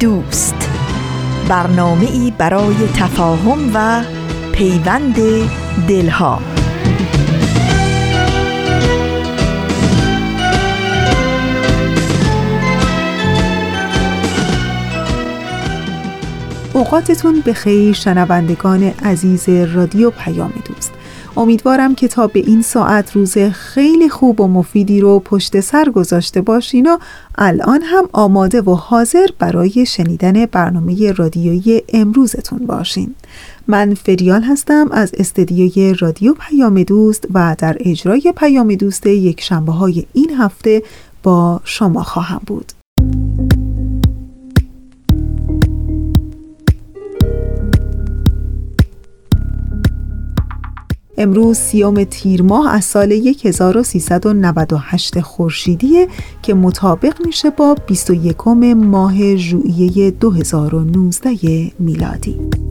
دوست. برنامه ای برای تفاهم و پیوند دلها. اوقاتتون به خیر شنوندگان عزیز رادیو پیام دوست. امیدوارم که تا به این ساعت روز خیلی خوب و مفیدی رو پشت سر گذاشته باشین و الان هم آماده و حاضر برای شنیدن برنامه رادیویی امروزتون باشین. من فریال هستم از استدیوی رادیو پیام دوست و در اجرای پیام دوست یک شنبه های این هفته با شما خواهم بود. امروز سیوم تیر ماه از سال 1398 خورشیدیه که مطابق میشه با 21 ماه ژوئیه 2019 میلادی.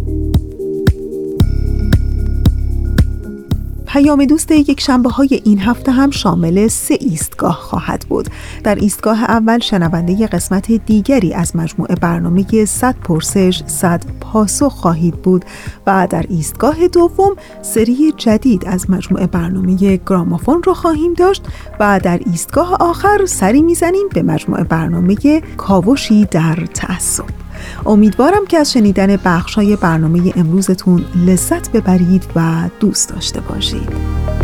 پیام دوست یک شنبه های این هفته هم شامل سه ایستگاه خواهد بود. در ایستگاه اول شنونده قسمت دیگری از مجموعه برنامه 100 پرسش 100 پاسخ خواهید بود و در ایستگاه دوم سری جدید از مجموعه برنامه گرامافون رو خواهیم داشت و در ایستگاه آخر سری می‌زنیم به مجموعه برنامه کاوشی در تعصب. امیدوارم که از شنیدن بخشای برنامه امروزتون لذت ببرید و دوست داشته باشید.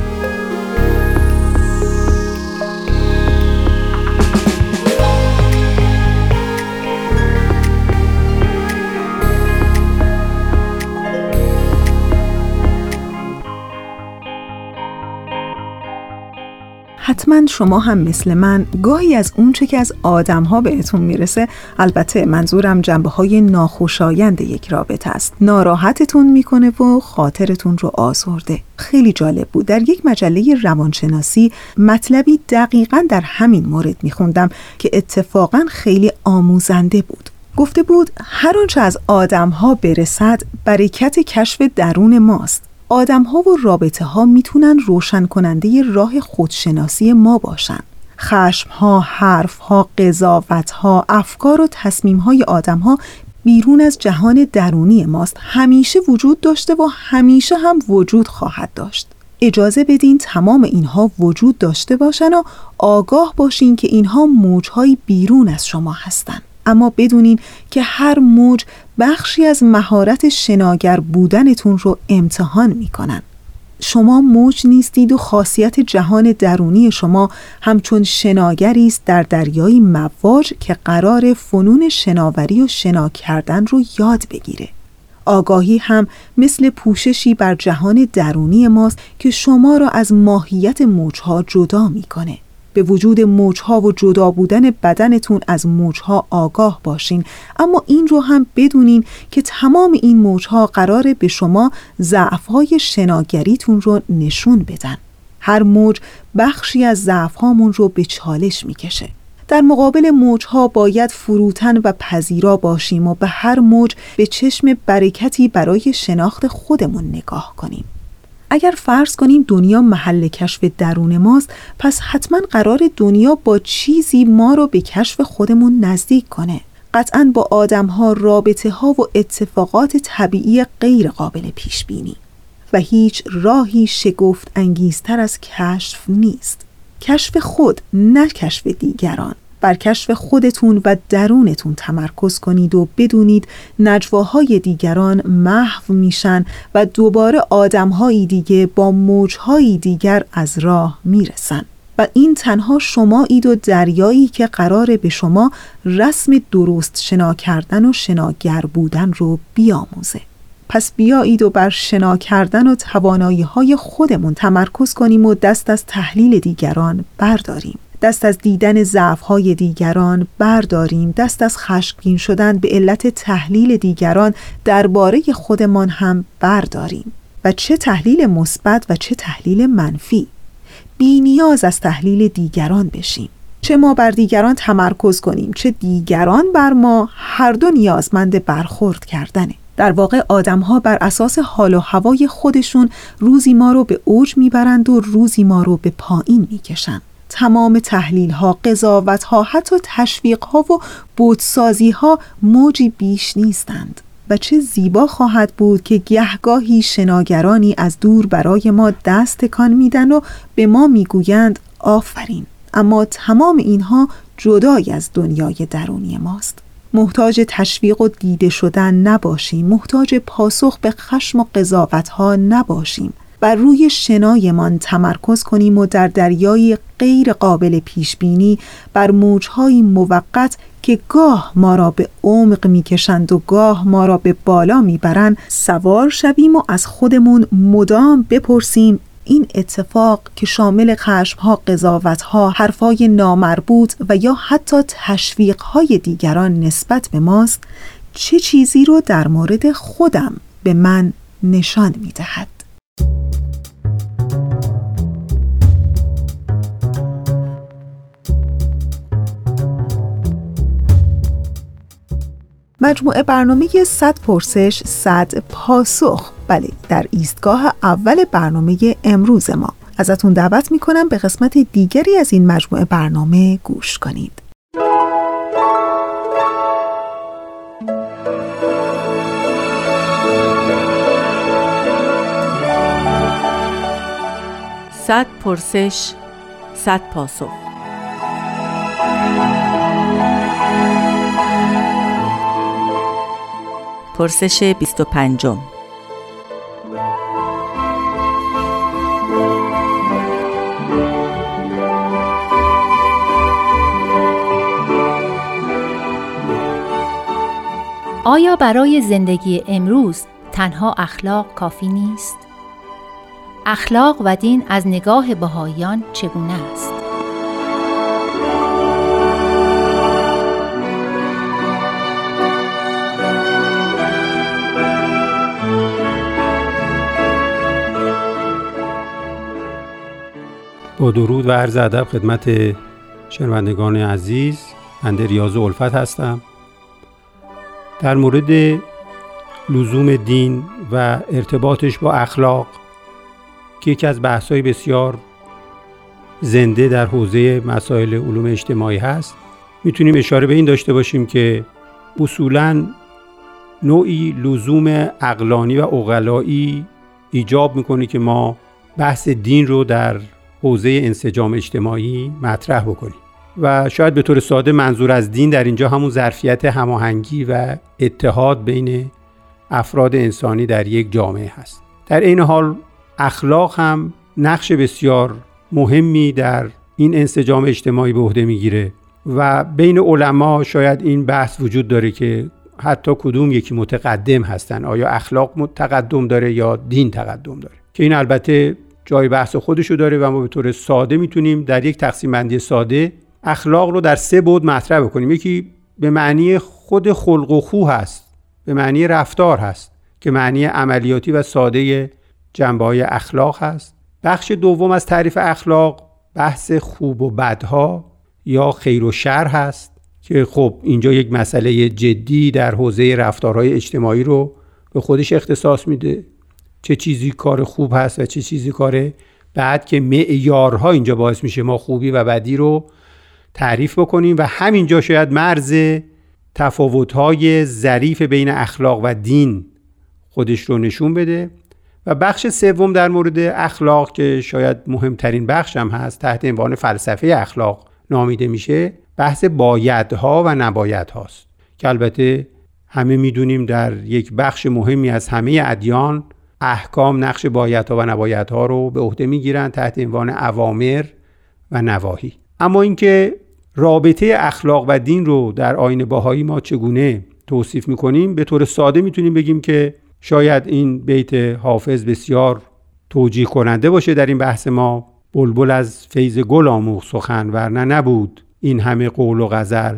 حتما شما هم مثل من گاهی از اونچه که از آدم ها بهتون می‌رسه البته منظورم جنبه های ناخوشایند یک رابطه است. ناراحتتون می‌کنه و خاطرتون رو آزرده. خیلی جالب بود. در یک مجله روانشناسی مطلبی دقیقا در همین مورد میخوندم که اتفاقا خیلی آموزنده بود. گفته بود هر آنچه از آدم ها برسد برکت کشف درون ماست. آدم ها و رابطه ها می‌تونن روشن کننده راه خودشناسی ما باشن. خشم ها، حرف ها، قضاوت ها، افکار و تصمیم های آدم ها بیرون از جهان درونی ماست همیشه وجود داشته و همیشه هم وجود خواهد داشت. اجازه بدین تمام اینها وجود داشته باشن و آگاه باشین که اینها موجهای بیرون از شما هستند. اما بدونین که هر موج بخشی از مهارت شناگر بودنتون رو امتحان می‌کنن. شما موج نیستید و خاصیت جهان درونی شما همچون شناگری است در دریای مواج که قرار فنون شناوری و شنا کردن رو یاد بگیره. آگاهی هم مثل پوششی بر جهان درونی ماست که شما را از ماهیت موجها جدا می‌کنه. به وجود موجها و جدا بودن بدنتون از موجها آگاه باشین. اما این رو هم بدونین که تمام این موجها قراره به شما ضعفهای شناگریتون رو نشون بدن. هر موج بخشی از ضعفهامون رو به چالش می‌کشه. در مقابل موجها باید فروتن و پذیرا باشیم و به هر موج به چشم برکتی برای شناخت خودمون نگاه کنیم. اگر فرض کنیم دنیا محل کشف درون ماست پس حتما قرار دنیا با چیزی ما رو به کشف خودمون نزدیک کنه. قطعا با آدم ها رابطه ها و اتفاقات طبیعی غیر قابل پیش بینی و هیچ راهی شگفت انگیزتر از کشف نیست. کشف خود نه کشف دیگران. بر کشف خودتون و درونتون تمرکز کنید و بدونید نجواهای دیگران محو میشن و دوباره آدمهایی دیگه با موجهایی دیگر از راه می‌رسن. و این تنها شما اید و دریایی که قرار به شما رسم درست شنا کردن و شناگر بودن رو بیاموزه. پس بیایید و بر شنا کردن و توانایی های خودمون تمرکز کنیم و دست از تحلیل دیگران برداریم. دست از دیدن ضعف‌های دیگران برداریم. دست از خشمگین شدن به علت تحلیل دیگران درباره خودمان هم برداریم. و چه تحلیل مثبت و چه تحلیل منفی. بی نیاز از تحلیل دیگران بشیم. چه ما بر دیگران تمرکز کنیم چه دیگران بر ما هر دو نیازمند برخورد کردنه. در واقع آدم ها بر اساس حال و هوای خودشون روزی ما رو به اوج می‌برند و روزی ما رو به پایین می‌کشند. تمام تحلیل ها، قضاوت ها، حتی تشویق ها و بودسازی ها موجی بیش نیستند و چه زیبا خواهد بود که گهگاهی شناگرانی از دور برای ما دست تکان میدن و به ما می‌گویند آفرین. اما تمام اینها جدای از دنیای درونی ماست. محتاج تشویق و دیده شدن نباشیم. محتاج پاسخ به خشم و قضاوت ها نباشیم. بر روی شنایمان تمرکز کنیم و در دریای غیر قابل پیش بینی بر موجهای موقت که گاه ما را به عمق می‌کشند و گاه ما را به بالا می‌برند سوار شویم و از خودمون مدام بپرسیم این اتفاق که شامل خشمها، قضاوتها، حرفای نامربوط و یا حتی تشویقهای دیگران نسبت به ماست چه چیزی رو در مورد خودم به من نشان می‌دهد؟ مجموعه برنامه 100 پرسش 100 پاسخ. بله در ایستگاه اول برنامه امروز ما. ازتون دعوت می‌کنم به قسمت دیگری از این مجموعه برنامه گوش کنید. صد پرسش صد پاسخ پرسش 25 آیا برای زندگی امروز تنها اخلاق کافی نیست؟ اخلاق و دین از نگاه بهاییان چگونه است؟ با درود و عرض ادب خدمت شنوندگان عزیز بنده ریاض الفت هستم در مورد لزوم دین و ارتباطش با اخلاق که یکی از بحث‌های بسیار زنده در حوزه مسائل علوم اجتماعی هست. می‌تونیم اشاره به این داشته باشیم که اصولا نوعی لزوم اقلانی و اقلایی ایجاب می‌کنه که ما بحث دین رو در حوزه انسجام اجتماعی مطرح بکنیم. و شاید به طور ساده منظور از دین در اینجا همون ظرفیت هماهنگی و اتحاد بین افراد انسانی در یک جامعه هست. در این حال اخلاق هم نقش بسیار مهمی در این انسجام اجتماعی به عهده می‌گیره و بین علما شاید این بحث وجود داره که حتی کدوم یکی متقدم هستن. آیا اخلاق تقدم داره یا دین تقدم داره؟ که این البته جای بحث خودشو داره و ما به طور ساده می‌تونیم در یک تقسیم بندی ساده اخلاق رو در سه بود مطرح بکنیم. یکی به معنی خود خلق و خو هست به معنی رفتار هست که معنی عملیاتی و ساده جنبه های اخلاق هست. بخش دوم از تعریف اخلاق بحث خوب و بدها یا خیر و شر هست که خب اینجا یک مسئله جدی در حوزه رفتارهای اجتماعی رو به خودش اختصاص میده. چه چیزی کار خوب هست و چه چیزی کار بعد که معیارها اینجا باعث میشه ما خوبی و بدی رو تعریف بکنیم و همینجا شاید مرز تفاوت‌های ظریف بین اخلاق و دین خودش رو نشون بده. و بخش سوم در مورد اخلاق که شاید مهمترین بخش هم هست تحت عنوان فلسفه اخلاق نامیده میشه بحث بایدها و نباید هاست که البته همه می‌دونیم در یک بخش مهمی از همه ادیان احکام نقش بایدها و نبایدها رو به عهده می‌گیرن تحت عنوان اوامر و نواهی. اما اینکه رابطه اخلاق و دین رو در آین باهایی ما چگونه توصیف می‌کنیم به طور ساده می‌تونیم بگیم که شاید این بیت حافظ بسیار توجیه کننده باشه در این بحث ما. بلبل از فیض گل آموخ سخن ورنه نبود این همه قول و غزل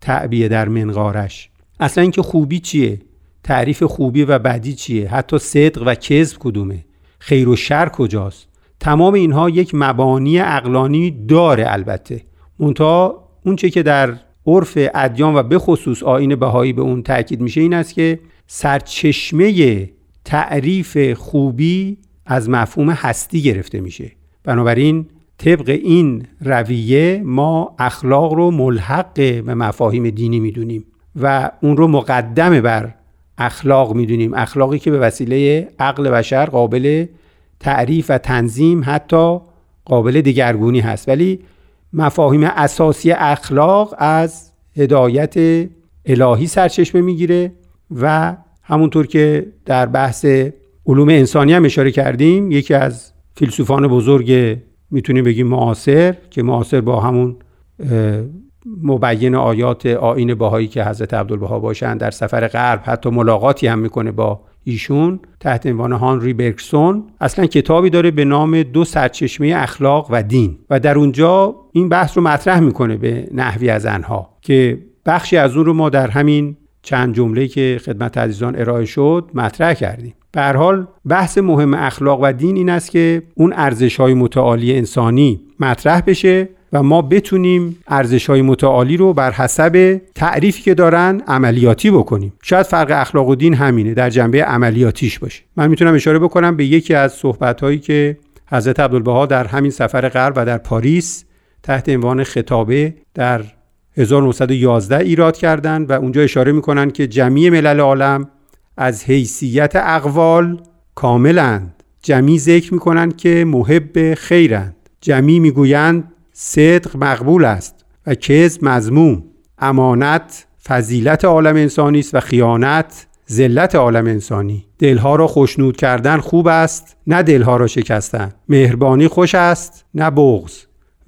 تعبیه در منقارش. اصلا اینکه خوبی چیه؟ تعریف خوبی و بدی چیه؟ حتی صدق و کذب کدومه؟ خیر و شر کجاست؟ تمام اینها یک مبانی اقلانی داره البته. منتها اونچه که در عرف ادیان و به خصوص آین بهایی به اون تاکید میشه این است که سرچشمه تعریف خوبی از مفهوم هستی گرفته میشه. بنابراین طبق این رویه ما اخلاق رو ملحق به مفاهیم دینی می‌دونیم و اون رو مقدم بر اخلاق می‌دونیم. اخلاقی که به وسیله عقل بشر قابل تعریف و تنظیم حتی قابل دگرگونی هست. ولی مفاهیم اساسی اخلاق از هدایت الهی سرچشمه می‌گیره. و همونطور که در بحث علوم انسانی هم اشاره کردیم یکی از فیلسوفان بزرگ می‌تونیم بگیم معاصر که معاصر با همون مبین آیات آین باهایی که حضرت عبدالبها باشن در سفر غرب حتی ملاقاتی هم می‌کنه با ایشون تحت عنوان هانری برکسون اصلا کتابی داره به نام دو سرچشمه اخلاق و دین و در اونجا این بحث رو مطرح می‌کنه به نحوی از انها که بخشی از اون رو ما در همین چند جمله که خدمت عزیزان ارائه شد مطرح کردیم. به حال بحث مهم اخلاق و دین این است که اون ارزش های متعالی انسانی مطرح بشه و ما بتونیم ارزش های متعالی رو بر حسب تعریفی که دارن عملیاتی بکنیم. شاید فرق اخلاق و دین همینه در جنبه عملیاتیش باشه. من می‌تونم اشاره بکنم به یکی از صحبت هایی که حضرت عبدالبها در همین سفر غرب و در پاریس تحت عنوان خطابه در 1911 ایراد کردند و اونجا اشاره می‌کنن که جمعی ملل عالم از حیثیت اقوال کاملند. جمعی ذکر می‌کنند که محب خیرند. جمعی می‌گویند صدق مقبول است و کذب مزموم امانت فضیلت عالم انسانی است و خیانت ذلت عالم انسانی. دلها را خوشنود کردن خوب است نه دلها را شکستن. مهربانی خوش است نه بغض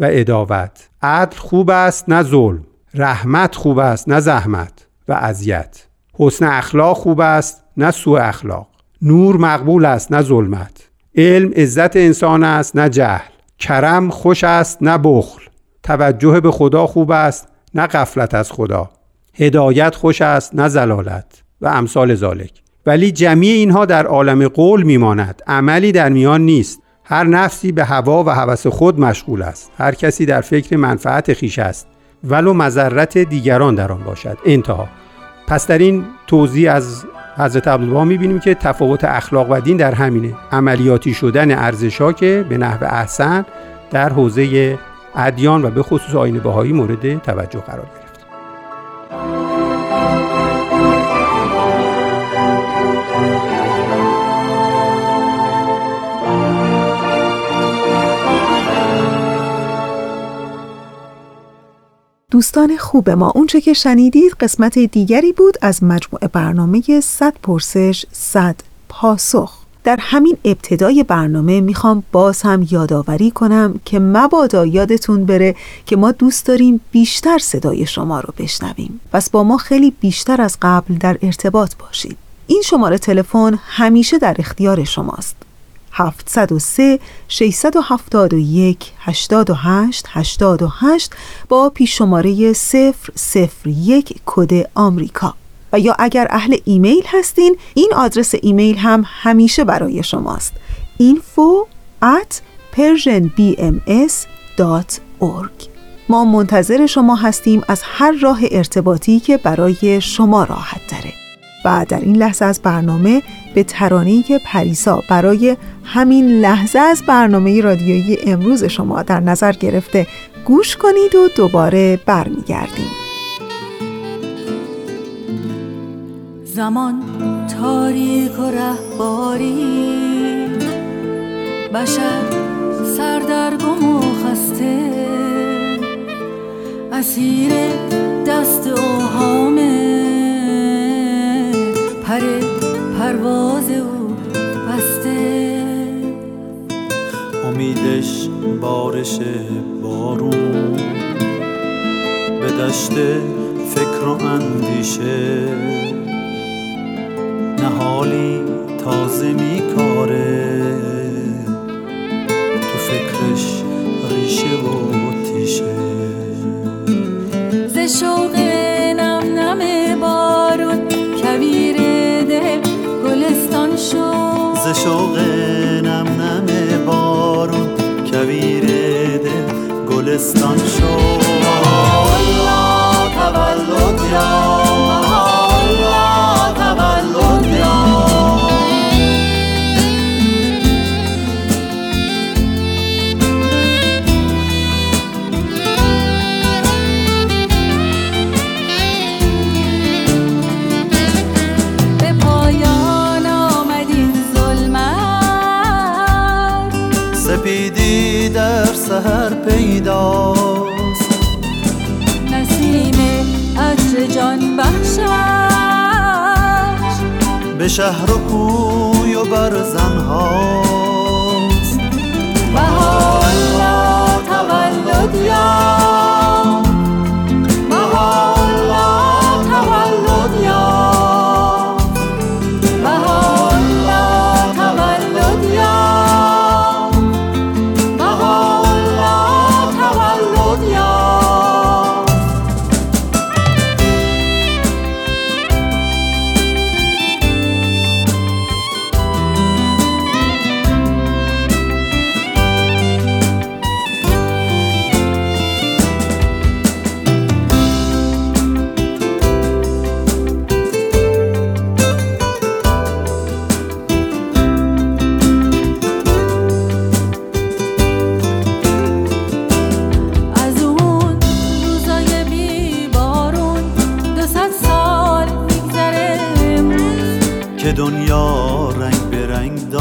و اداوت عدل خوب است نه ظلم. رحمت خوب است نه زحمت و اذیت. حسن اخلاق خوب است نه سوء اخلاق. نور مقبول است نه ظلمت. علم عزت انسان است نه جهل. کرم خوش است نه بخل. توجه به خدا خوب است نه غفلت از خدا. هدایت خوش است نه زلالت و امثال ذالک. ولی جمعی اینها در عالم قول میماند. عملی در میان نیست. هر نفسی به هوا و هوس خود مشغول است. هر کسی در فکر منفعت خیش است. ولو مذرت دیگران در آن باشد. انتها. پس در این توضیح از حضرت عبدالبها می‌بینیم که تفاوت اخلاق و دین در همینه. عملیاتی شدن ارزشها که به نحو احسن در حوزه ادیان و به خصوص آین بهایی مورد توجه قرار گرفت. دوستان خوب ما. اونچه که شنیدید قسمت دیگری بود از مجموعه برنامه 100 پرسش 100 پاسخ. در همین ابتدای برنامه می‌خوام باز هم یادآوری کنم که مبادا یادتون بره که ما دوست داریم بیشتر صدای شما رو بشنویم. پس با ما خیلی بیشتر از قبل در ارتباط باشید. این شماره تلفن همیشه در اختیار شماست. 703 671 88 88 با پیش شماره 001 کد آمریکا. و یا اگر اهل ایمیل هستین این آدرس ایمیل هم همیشه برای شماست. info at persianbms.org ما منتظر شما هستیم از هر راه ارتباطی که برای شما راحت داره و در این لحظه از برنامه به ترانه‌ای که پریسا برای همین لحظه از برنامه رادیویی امروز شما در نظر گرفته گوش کنید و دوباره برمیگردیم. زمان تاریک و رهباری بشر سردرگم و خسته. اسیر دست اوهامه پر پرواز او بسته. امیدش بارش بارون. به دشت فکر و اندیشه. نهالی تازه میکاره. تو فکرش شیشه و تیشه. ز شوق ز شوق نم نم بارون کویر دل گلستان شد. شهر و کوی و بر زنهاست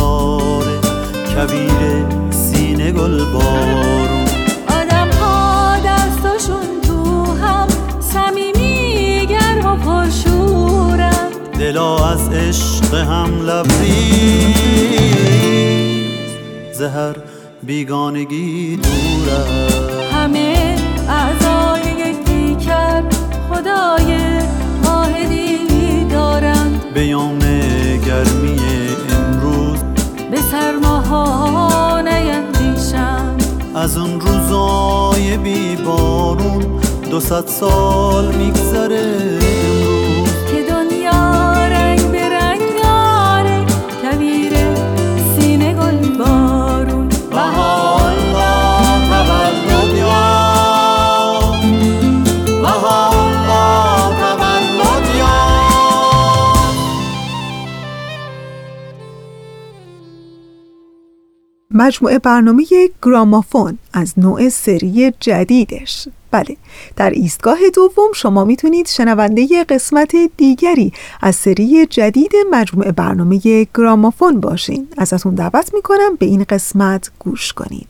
رنگ داره کویر سینه گل بارون آدم ها دستاشون تو هم صمیمی گرم و پرشورن. دلا از عشق هم لبریز زهر بیگانگی دور است. همه اعضای یک پیکر خدای واحدی دارند. به یوم گرمی سرماها نیندیشند از اون روزای بی بارون دو سال میگذره. مجموعه برنامه گرامافون از نوع سری جدیدش. بله در ایستگاه دوم شما می‌تونید شنونده قسمت دیگری از سری جدید مجموعه برنامه گرامافون باشین. ازتون دعوت می‌کنم به این قسمت گوش کنید.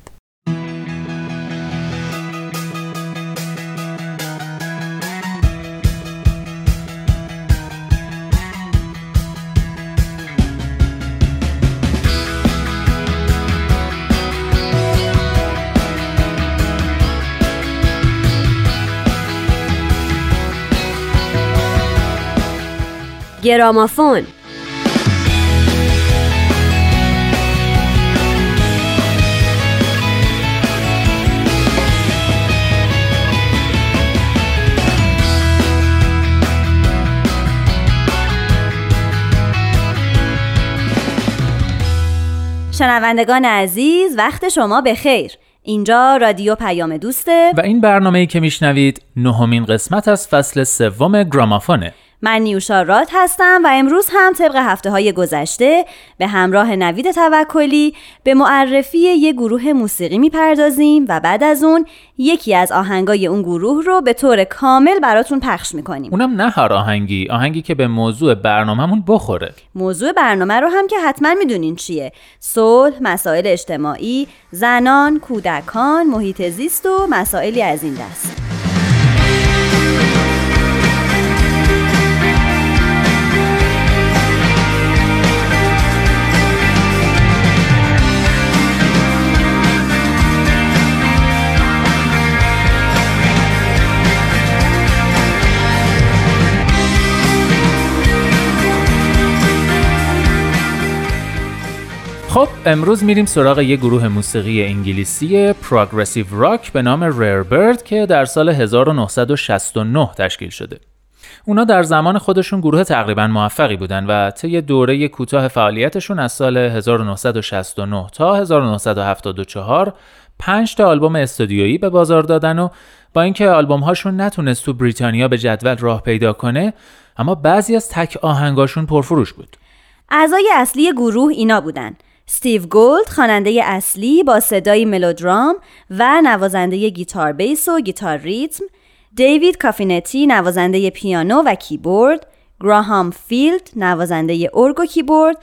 گرامافون. شنوندگان عزیز وقت شما به خیر. اینجا رادیو پیام دوسته و این برنامه‌ای که میشنوید نهمین قسمت از فصل سوم گرامافونه. من نیوشا راد هستم و امروز هم طبق هفته های گذشته به همراه نوید توکلی به معرفی یه گروه موسیقی می‌پردازیم و بعد از اون یکی از آهنگای اون گروه رو به طور کامل براتون پخش می‌کنیم. اونم نه هر آهنگی آهنگی که به موضوع برنامهمون بخوره. موضوع برنامه رو هم که حتما می‌دونین چیه. صلح، مسائل اجتماعی، زنان، کودکان، محیط زیست و مسائلی از این دست. خب امروز میریم سراغ یه گروه موسیقی انگلیسی پروگرسیو راک به نام ریر برد که در سال 1969 تشکیل شده. اونا در زمان خودشون گروه تقریبا موفقی بودن و طی دوره کوتاه فعالیتشون از سال 1969 تا 1974 5 تا آلبوم استودیویی به بازار دادن و با اینکه آلبوم هاشون نتونست تو بریتانیا به جدول راه پیدا کنه اما بعضی از تک آهنگاشون پرفروش بود. اعضای اصلی گروه اینا بودن استیو گولد خواننده اصلی با صدای ملودرام و نوازنده گیتار بیس و گیتار ریتم دیوید کافینتی نوازنده پیانو و کیبورد گراهام فیلد نوازنده ارگ و کیبورد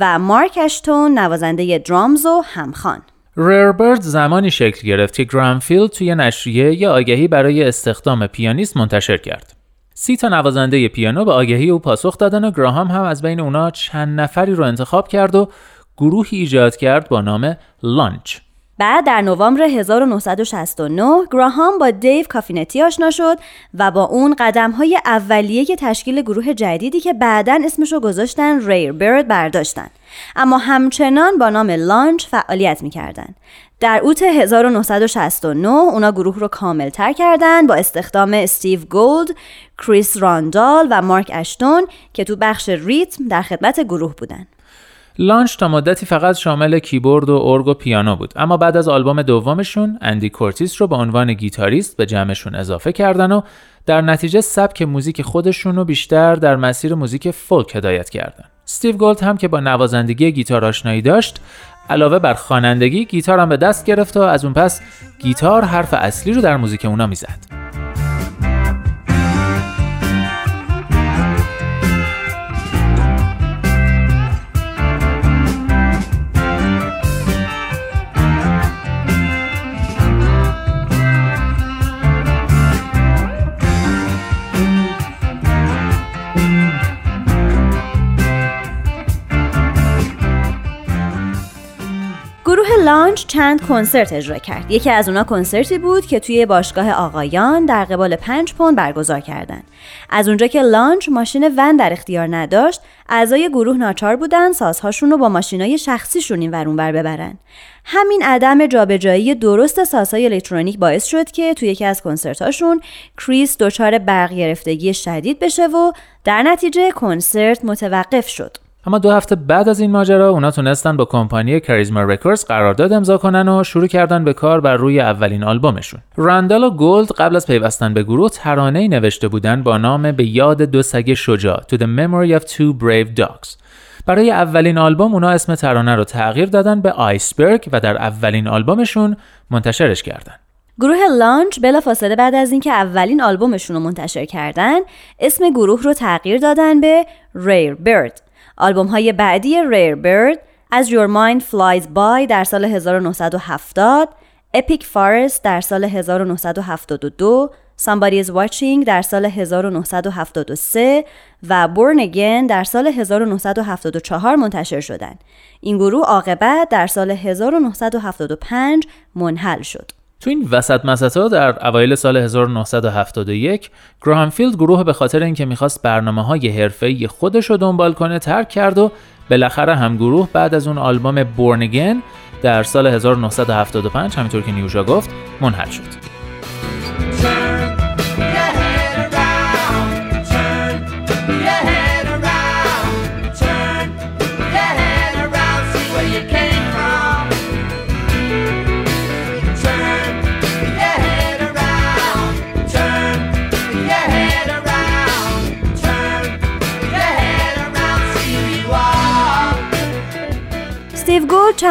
و مارک اشتون نوازنده درامز و همخوان Rare Bird زمانی شکل گرفت که گراهام فیلد توی نشریه یه آگهی برای استخدام پیانیست منتشر کرد. سی تا نوازنده پیانو به آگهی او پاسخ دادن و گراهام هم از بین اونا چند نفری رو انتخاب کرد و گروهی ایجاد کرد با نام Lunch. بعد در نوامبر 1969 گراهام با دیو کافینتی آشنا شد و با اون قدم های اولیه که تشکیل گروه جدیدی که بعدا اسمشو گذاشتن Rare Bird برداشتن اما همچنان با نام Lunch فعالیت می‌کردن در اوت 1969 اونا گروه رو کامل تر کردن با استخدام استیو گولد، کریس راندال و مارک اشتون که تو بخش ریتم در خدمت گروه بودن. Lunch تا مدتی فقط شامل کیبورد و ارگ و پیانو بود. اما بعد از آلبوم دومشون اندی کورتیس رو به عنوان گیتاریست به جمعشون اضافه کردن و در نتیجه سبک موزیک خودشون رو بیشتر در مسیر موزیک فولک هدایت کردن. استیو گولد هم که با نوازندگی گیتار آشنایی داشت علاوه بر خوانندگی گیتار هم به دست گرفت و از اون پس گیتار حرف اصلی رو در موزیک اونا می‌زد. Lunch چند کنسرت اجرا کرد. یکی از اونا کنسرتی بود که توی باشگاه آقایان در قبال پنج پوند برگزار کردند. از اونجا که Lunch ماشین ون در اختیار نداشت، اعضای گروه ناچار بودن سازهاشون رو با ماشینای شخصیشون این ور اونور ببرن. همین عدم جابجایی درست سازهای الکترونیک باعث شد که توی یکی از کنسرتاشون کریس دچار برق گرفتگی شدید بشه و در نتیجه کنسرت متوقف شد. اما دو هفته بعد از این ماجرا اونا تونستن با کمپانی Charisma Records قرارداد امضا کنن و شروع کردن به کار بر روی اولین آلبومشون. راندال و گولد قبل از پیوستن به گروه ترانه‌ای نوشته بودن با نام به یاد دو سگ شجاع To the Memory of Two Brave Dogs. برای اولین آلبوم اونا اسم ترانه رو تغییر دادن به Iceberg و در اولین آلبومشون منتشرش کردن. گروه Lunch بلافاصله بعد از اینکه اولین آلبومشون رو منتشر کردن اسم گروه رو تغییر دادن به ریر برد آلبوم های بعدی ریر برد از Your Mind Flies By در سال 1970 Epic Forest در سال 1972 Somebody is Watching در سال 1973 و Born Again در سال 1974 منتشر شدند. این گروه عاقبت در سال 1975 منحل شد. تو این وسط مسطا در اوایل سال 1971 گراهامفیلد گروه به خاطر اینکه می‌خواست برنامه های حرفه‌ای خودش رو دنبال کنه ترک کرد و بالاخره هم گروه بعد از اون آلبوم بورنگن در سال 1975 همینطور که نیوشا گفت منحل شد.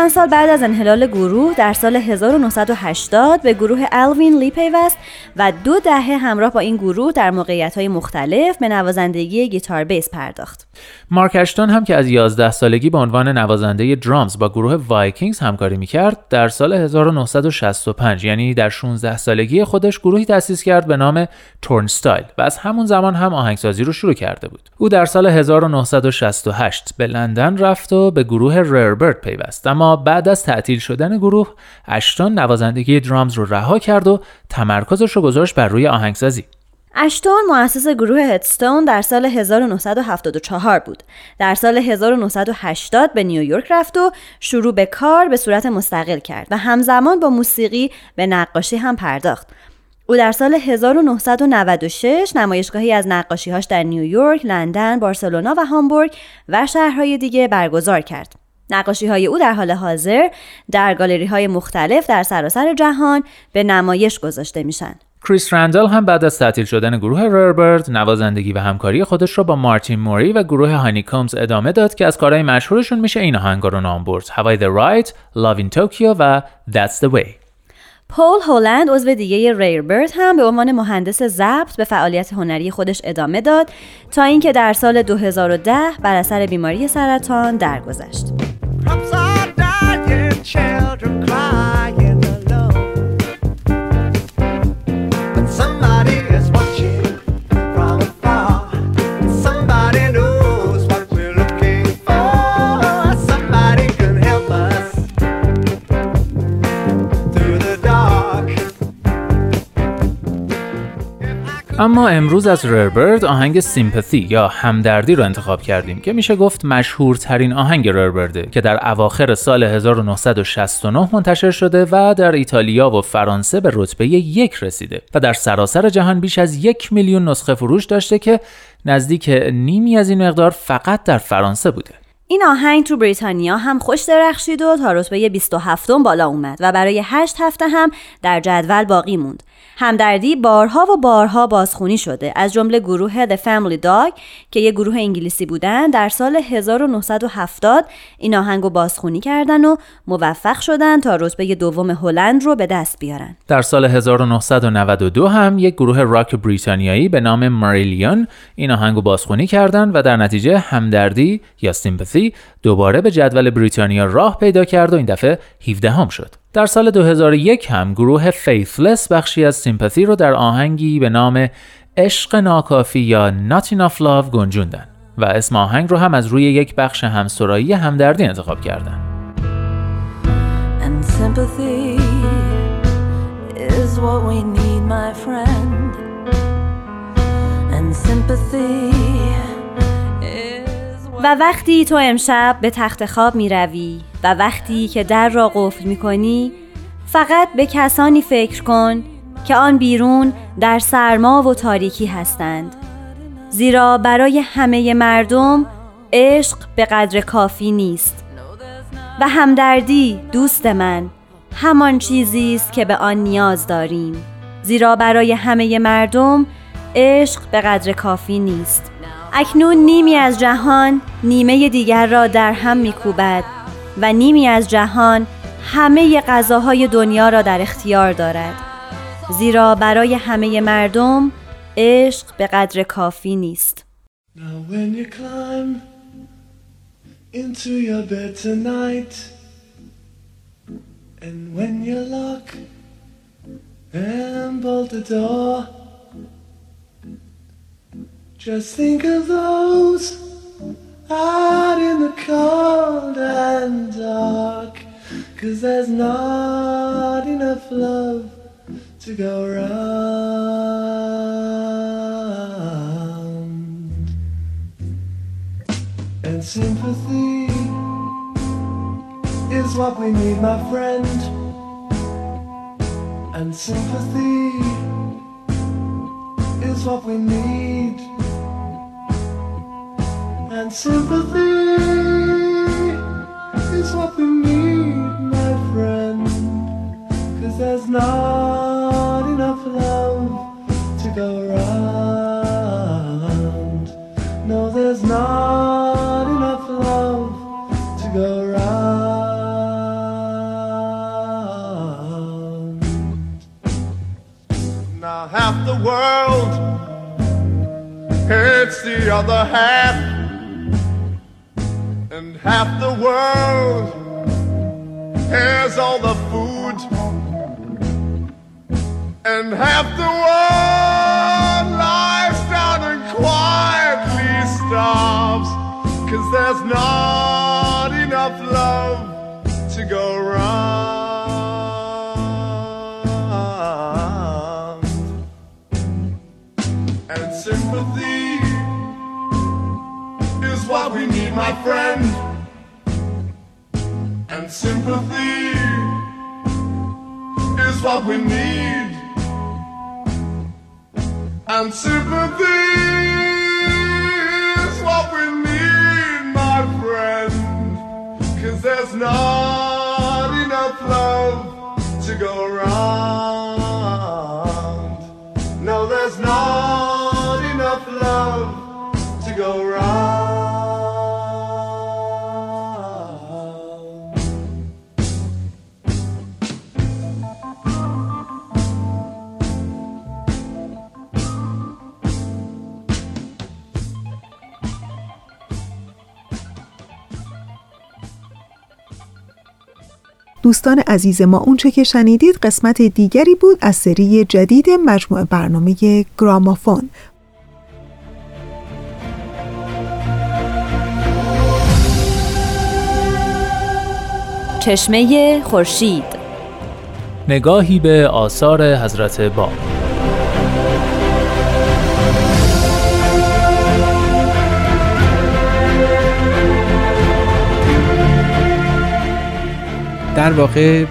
چند سال بعد از انحلال گروه در سال 1980 به گروه الوین لی پیوست و دو دهه همراه با این گروه در موقعیت مختلف به نوازندگی گیتار بیس پرداخت. مارک اشتون هم که از 11 سالگی به عنوان نوازنده درامز با گروه Vikings همکاری می‌کرد در سال 1965 یعنی در 16 سالگی خودش گروهی تأسیس کرد به نام Turnstyle و از همون زمان هم آهنگسازی رو شروع کرده بود. او در سال 1968 به لندن رفت و به گروه Rare Bird پیوست اما بعد از تعطیل شدن گروه اشتون نوازندگی درامز رو رها کرد و تمرکزش رو گذاشت بر روی آهنگسازی اشتون مؤسس گروه هدستون در سال 1974 بود. در سال 1980 به نیویورک رفت و شروع به کار به صورت مستقل کرد و همزمان با موسیقی به نقاشی هم پرداخت. او در سال 1996 نمایشگاهی از نقاشیهاش در نیویورک، لندن، بارسلونا و هامبورگ و شهرهای دیگه برگزار کرد. نقاشی های او در حال حاضر در گالری های مختلف در سراسر جهان به نمایش گذاشته میشن. کریس رندل هم بعد از تعطیل شدن گروه رربرد نوازندگی و همکاری خودش را با مارتین موری و گروه هانیکومز ادامه داد که از کارهای مشهورشون میشه این آهنگا رو نام برد هوای the Right, Love in Tokyo و That's the Way پول هولند عضو دیگه ریربرد هم به عنوان مهندس ضبط به فعالیت هنری خودش ادامه داد تا اینکه در سال 2010 بر اثر بیماری سرطان درگذشت. children cry. اما امروز از رربرد آهنگ سیمپاتی یا همدردی رو انتخاب کردیم که میشه گفت مشهورترین آهنگ رربرده که در اواخر سال 1969 منتشر شده و در ایتالیا و فرانسه به رتبه یک رسیده و در سراسر جهان بیش از یک میلیون نسخه فروش داشته که نزدیک نیمی از این مقدار فقط در فرانسه بوده. این آهنگ تو بریتانیا هم خوش درخشید و تا رتبه 27 بالا اومد و برای 8 هفته هم در جدول باقی موند. همدردی بارها و بارها بازخونی شده از جمله گروه The Family Dog که یه گروه انگلیسی بودن در سال 1970 این آهنگ رو بازخونی کردن و موفق شدن تا رتبه دوم هلند رو به دست بیارن. در سال 1992 هم یک گروه راک بریتانیایی به نام ماریلیون این آهنگ رو بازخونی کردند و در نتیجه همدردی یا سیمپاتی دوباره به جدول بریتانیا راه پیدا کرد و این دفعه 17 هم شد. در سال 2001 هم گروه فیثلس بخشی از سیمپاتی رو در آهنگی به نام عشق ناکافی یا Not Enough Love گنجوندن و اسم آهنگ رو هم از روی یک بخش همسرایی همدردی انتخاب کردن. And sympathy is what we need, my friend. And sympathy و وقتی تو امشب به تخت خواب می روی و وقتی که در را قفل می کنی فقط به کسانی فکر کن که آن بیرون در سرما و تاریکی هستند. زیرا برای همه مردم عشق به قدر کافی نیست. و همدردی دوست من همان چیزی است که به آن نیاز داریم. زیرا برای همه مردم عشق به قدر کافی نیست. اکنون نیمی از جهان نیمه دیگر را در هم میکوبد و نیمی از جهان همه غذاهای دنیا را در اختیار دارد. زیرا برای همه مردم عشق به قدر کافی نیست. And bolt the door Just think of those out in the cold and dark Cause there's not enough love to go round And sympathy is what we need, my friend. And sympathy is what we need. And sympathy is what we need, my friend. Cause there's not enough love to go round. No, there's not enough love to go round. Now half the world hates the other half, and half the world has all the food, and half the world lies down and quietly starves, cause there's not enough love to go round. and sympathy my friend. And sympathy is what we need. And sympathy is what we need, my friend. Cause there's not enough love to go around. دوستان عزیز ما اونچه که شنیدید قسمت دیگری بود از سری جدید مجموعه برنامه گرامافون. چشمه خورشید. نگاهی به آثار حضرت باب. در واقع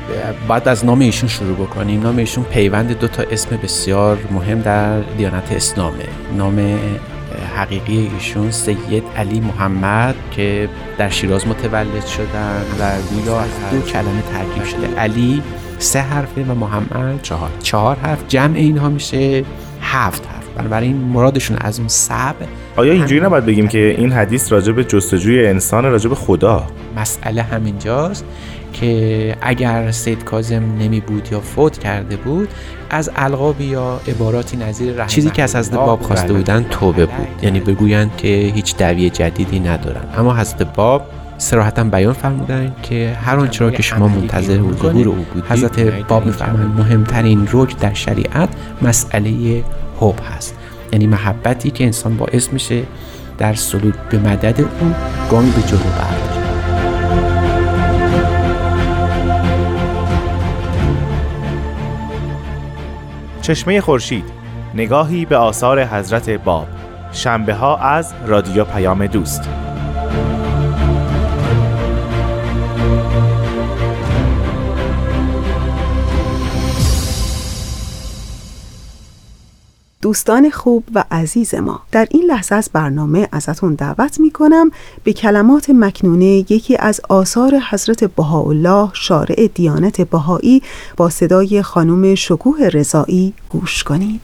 باید از نام ایشون شروع بکنیم. نام ایشون پیوند دو تا اسم بسیار مهم در دیانت اسلامه نام حقیقی ایشون سید علی محمد که در شیراز متولد شدن و گویا از دو کلمه ترکیب شده. علی سه حرفه و محمد چهار. چهار حرف. جمع اینها میشه هفت حرف. بنابراین مرادشون از اون سب آیا اینجوری نباید بگیم که این حدیث راجع به جستجوی انسان راجع به خدا؟ مسئله همینجاست. که اگر سید کازم نمی بود یا فوت کرده بود از القاب یا عباراتی نظیر چیزی که از حضرت باب خواسته بودن توبه بود. یعنی بگویند که هیچ دعوی جدیدی ندارن. اما حضرت باب سراحتا بیان فرمودن که هر آنچه را که شما منتظر ظهور او بودید حضرت باب میفرمایند مهمترین رکن در شریعت مسئله حب هست. یعنی محبتی که انسان باعث میشه در سلوک به مدد او گامی به جلو برداره چشمه خورشید نگاهی به آثار حضرت باب. شنبه ها از رادیو پیام دوست. دوستان خوب و عزیز ما. در این لحظه از برنامه ازتون دعوت می کنم به کلمات مکنونه یکی از آثار حضرت بهاءالله شارع دیانت بهایی با صدای خانم شکوه رضایی گوش کنید.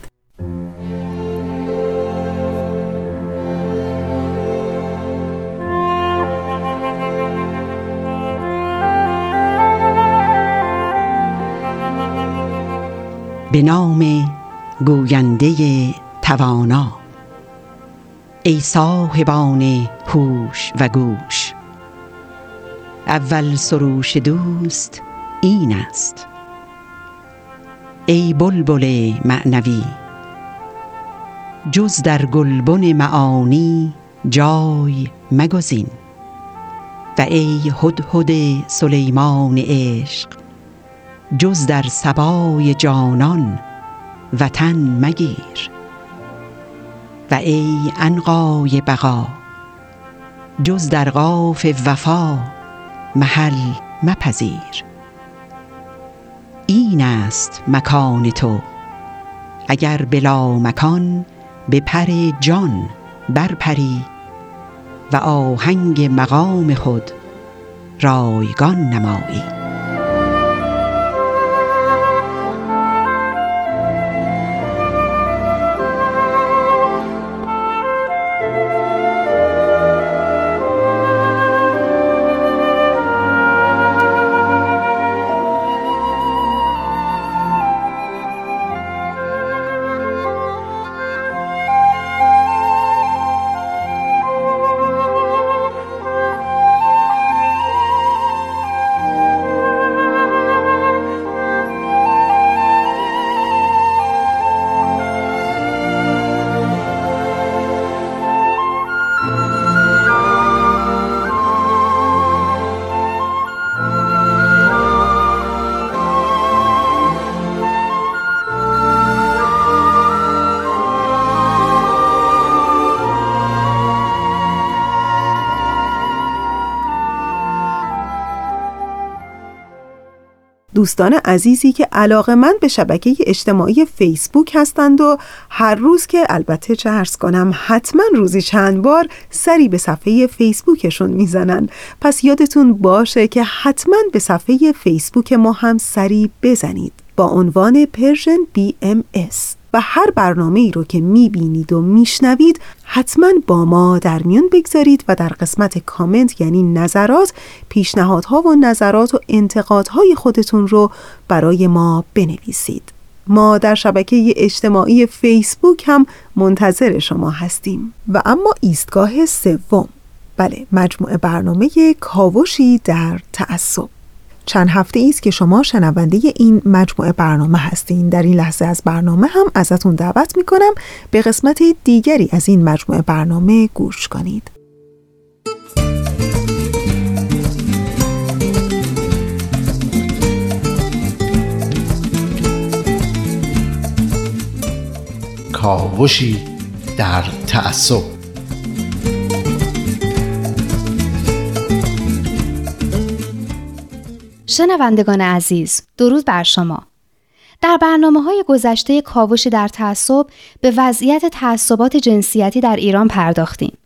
به نام گوینده توانا. ای صاحبان هوش و گوش اول سروش دوست این است. ای بلبل معنوی جز در گلبن معانی جای مگزین. و ای هدهد سلیمان عشق جز در سبای جانان وطن مگیر. و ای عنقای بقا جز در قاف وفا محل مپذیر. این است مکان تو اگر بلا مکان به پر جان برپری و آهنگ مقام خود رایگان نمایی. دوستان عزیزی که علاقه‌مند به شبکه اجتماعی فیسبوک هستند و هر روز که البته چه عرض کنم حتما روزی چند بار سری به صفحه فیسبوکشون می‌زنن. پس یادتون باشه که حتما به صفحه فیسبوک ما هم سری بزنید. با عنوان Persian BMS و هر برنامه ای رو که می‌بینید و میشنوید حتما با ما در میون بگذارید و در قسمت کامنت یعنی نظرات پیشنهادها و نظرات و انتقادهای خودتون رو برای ما بنویسید. ما در شبکه اجتماعی فیسبوک هم منتظر شما هستیم. و اما ایستگاه سوم. بله مجموعه برنامه کاوشی در تعصب. چند هفته است که شما شنونده این مجموعه برنامه هستین. در این لحظه از برنامه هم ازتون دعوت می‌کنم به قسمت دیگری از این مجموعه برنامه گوش کنید. کاوشی در تعصب. شنوندگان عزیز درود بر شما. در برنامه های گذشته کاوش در تعصب به وضعیت تعصبات جنسیتی در ایران پرداختیم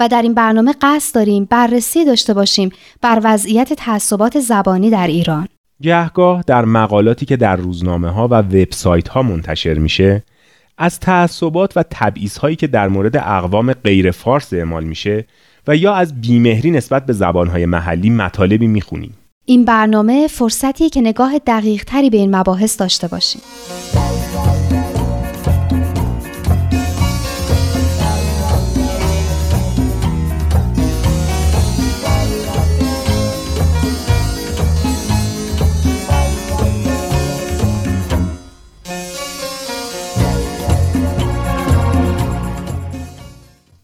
و در این برنامه قصد داریم بررسی داشته باشیم بر وضعیت تعصبات زبانی در ایران. گهگاه در مقالاتی که در روزنامه ها و وبسایت ها منتشر میشه از تعصبات و تبعیض هایی که در مورد اقوام غیر فارس اعمال میشه و یا از بیمهری نسبت به زبانهای محلی مطالبی می‌خونیم. این برنامه فرصتیه که نگاه دقیق تری به این مباحث داشته باشیم.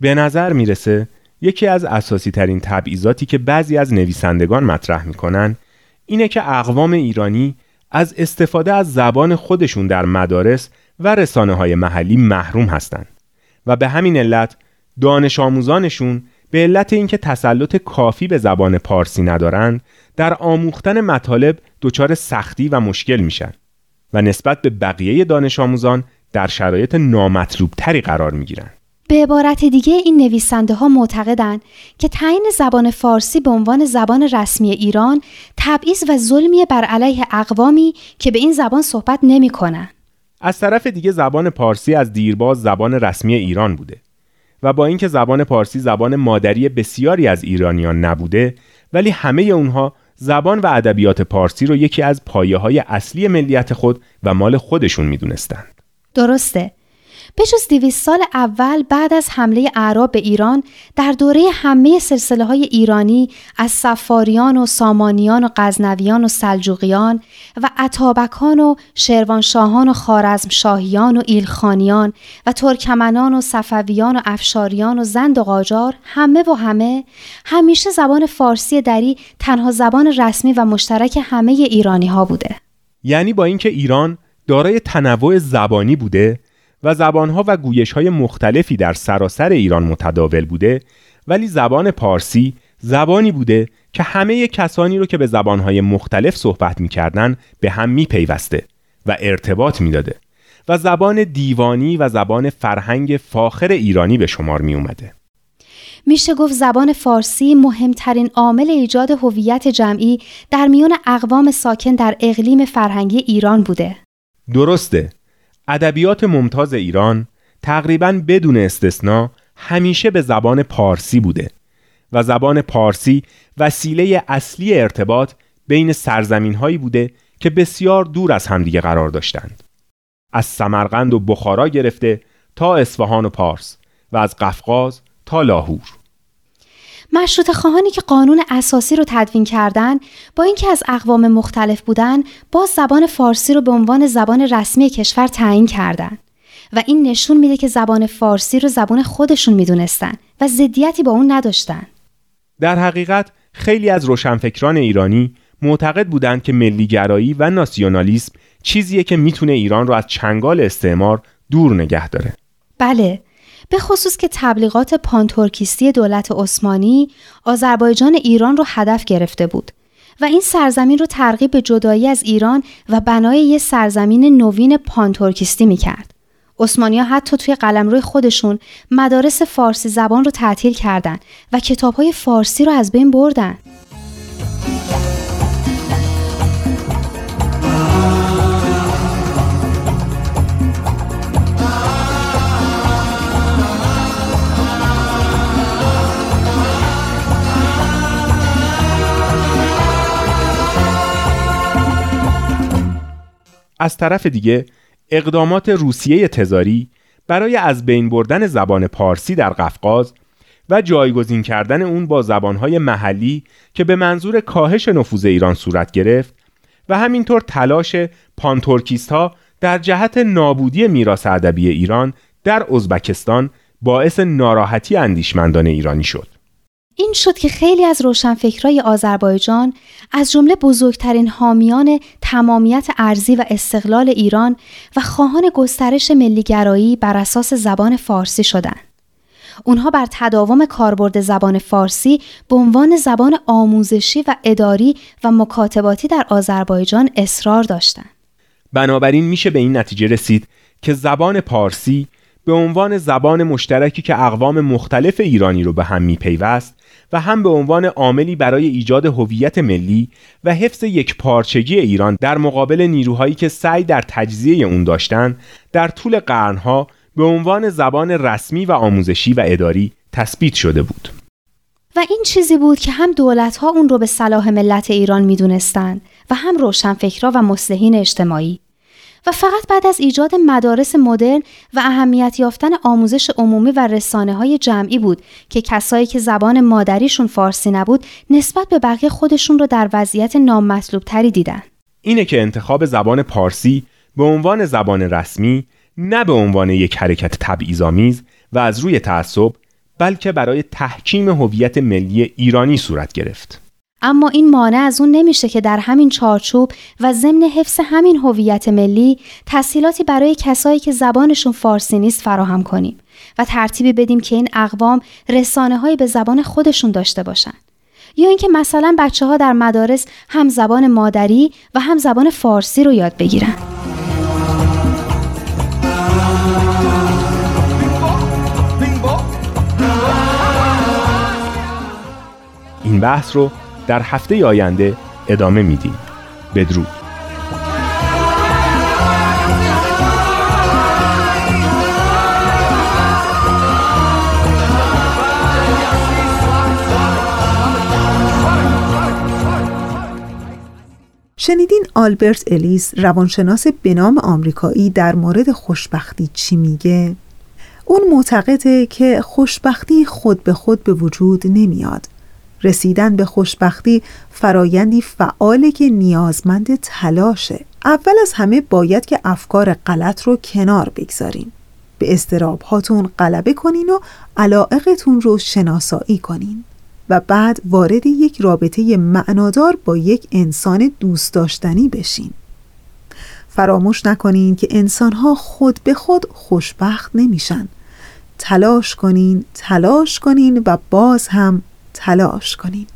به نظر می‌رسه یکی از اساسی ترین تبعیضاتی که بعضی از نویسندگان مطرح می‌کنن اینه که اقوام ایرانی از استفاده از زبان خودشون در مدارس و رسانه های محلی محروم هستند و به همین علت دانش آموزانشون به علت اینکه تسلط کافی به زبان پارسی ندارند در آموختن مطالب دچار سختی و مشکل میشن و نسبت به بقیه دانش آموزان در شرایط نامطلوب تری قرار می‌گیرن. به عبارت دیگه این نویسنده ها معتقدند که تعیین زبان فارسی به عنوان زبان رسمی ایران تبعیض و ظلمی بر علیه اقوامی که به این زبان صحبت نمی کنن. از طرف دیگه زبان پارسی از دیرباز زبان رسمی ایران بوده و با اینکه زبان پارسی زبان مادری بسیاری از ایرانیان نبوده ولی همه اونها زبان و ادبیات پارسی رو یکی از پایه های اصلی ملیت خود و مال خودشون می‌دونستند. درسته به جز دویست سال اول بعد از حمله اعراب به ایران در دوره همه سلسله های ایرانی از سفاریان و سامانیان و غزنویان و سلجوقیان و عطابکان و شیروانشاهان و خارزمشاهیان و ایلخانیان و ترکمنان و صفویان و افشاریان و زند و قاجار همه و همه همیشه زبان فارسی دری تنها زبان رسمی و مشترک همه ایرانی ها بوده. یعنی با اینکه ایران دارای تنوع زبانی بوده و زبانها و گویشهای مختلفی در سراسر ایران متداول بوده ولی زبان پارسی زبانی بوده که همه کسانی رو که به زبانهای مختلف صحبت می‌کردن به هم میپیوسته و ارتباط می‌داده و زبان دیوانی و زبان فرهنگ فاخر ایرانی به شمار می اومده. میشه گفت زبان فارسی مهمترین عامل ایجاد هویت جمعی در میان اقوام ساکن در اقلیم فرهنگی ایران بوده. درسته ادبیات ممتاز ایران تقریبا بدون استثنا همیشه به زبان پارسی بوده و زبان پارسی وسیله اصلی ارتباط بین سرزمین هایی بوده که بسیار دور از همدیگه قرار داشتند. از سمرقند و بخارا گرفته تا اصفهان و پارس و از قفقاز تا لاهور. مشروط خواهانی که قانون اساسی رو تدوین کردن با اینکه از اقوام مختلف بودن باز زبان فارسی رو به عنوان زبان رسمی کشور تعیین کردند و این نشون میده که زبان فارسی رو زبان خودشون می‌دونستن و ضدیتی با اون نداشتن. در حقیقت خیلی از روشنفکران ایرانی معتقد بودند که ملیگرایی و ناسیونالیسم چیزیه که می‌تونه ایران رو از چنگال استعمار دور نگه داره. بله به خصوص که تبلیغات پانتورکیستی دولت عثمانی آذربایجان ایران رو هدف گرفته بود و این سرزمین رو ترغیب به جدایی از ایران و بنای یه سرزمین نوین پانتورکیستی می‌کرد. عثمانی ها حتی توی قلمروی خودشون مدارس فارسی زبان رو تعطیل کردند و کتاب های فارسی رو از بین بردن. از طرف دیگه اقدامات روسیه تزاری برای از بین بردن زبان پارسی در قفقاز و جایگزین کردن اون با زبانهای محلی که به منظور کاهش نفوذ ایران صورت گرفت و همینطور تلاش پانتورکیست ها در جهت نابودی میراث ادبی ایران در ازبکستان باعث ناراحتی اندیشمندان ایرانی شد. این شد که خیلی از روشنفکرای آذربایجان از جمله بزرگترین حامیان تمامیت ارزی و استقلال ایران و خواهان گسترش ملیگرایی بر اساس زبان فارسی شدند. اونها بر تداوم کاربرد زبان فارسی به عنوان زبان آموزشی و اداری و مکاتباتی در آذربایجان اصرار داشتند. بنابراین میشه به این نتیجه رسید که زبان پارسی به عنوان زبان مشترکی که اقوام مختلف ایرانی رو به هم میپیوست و هم به عنوان عاملی برای ایجاد هویت ملی و حفظ یک پارچگی ایران در مقابل نیروهایی که سعی در تجزیه اون داشتند در طول قرنها به عنوان زبان رسمی و آموزشی و اداری تثبیت شده بود. و این چیزی بود که هم دولتها اون رو به صلاح ملت ایران می‌دونستند و هم روشنفکرا و مصلحین اجتماعی و فقط بعد از ایجاد مدارس مدرن و اهمیت یافتن آموزش عمومی و رسانه های جمعی بود که کسایی که زبان مادریشون فارسی نبود نسبت به بقیه خودشون رو در وضعیت نامطلوب تری دیدن. اینه که انتخاب زبان پارسی به عنوان زبان رسمی نه به عنوان یک حرکت تبعیض‌آمیز و از روی تعصب بلکه برای تحکیم هویت ملی ایرانی صورت گرفت. اما این مانع از اون نمیشه که در همین چارچوب و ضمن حفظ همین هویت ملی تسهیلاتی برای کسایی که زبانشون فارسی نیست فراهم کنیم و ترتیبی بدیم که این اقوام رسانه هایی به زبان خودشون داشته باشن. یا اینکه مثلا بچه ها در مدارس هم زبان مادری و هم زبان فارسی رو یاد بگیرن. این بحث رو در هفته آینده ادامه میدیم. بدرود. شنیدین آلبرت الیس روانشناس به نام آمریکایی در مورد خوشبختی چی میگه؟ اون معتقده که خوشبختی خود به خود به وجود نمیاد. رسیدن به خوشبختی فرایندی فعاله که نیازمند تلاشه. اول از همه باید که افکار غلط رو کنار بگذارین. به استراب هاتون غلبه کنین و علائقتون رو شناسایی کنین و بعد وارد یک رابطه معنادار با یک انسان دوست داشتنی بشین. فراموش نکنین که انسانها خود به خود خوشبخت نمیشن. تلاش کنین تلاش کنین و باز هم تلاش کنین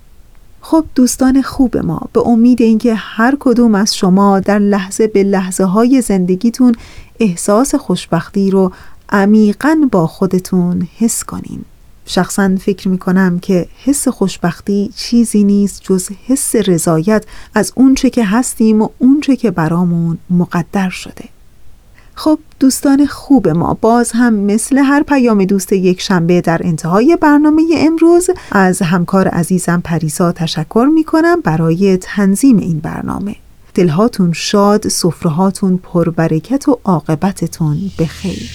خب دوستان خوب ما به امید اینکه هر کدوم از شما در لحظه به لحظه های زندگیتون احساس خوشبختی رو عمیقا با خودتون حس کنین. شخصا فکر می کنم که حس خوشبختی چیزی نیست جز حس رضایت از اونچه که هستیم و اونچه که برامون مقدر شده. خب دوستان خوب ما باز هم مثل هر پیام دوست یک شنبه در انتهای برنامه امروز از همکار عزیزم پریسا تشکر می کنم برای تنظیم این برنامه. دلهاتون شاد، سفرهاتون پربرکت و عاقبتتون بخیر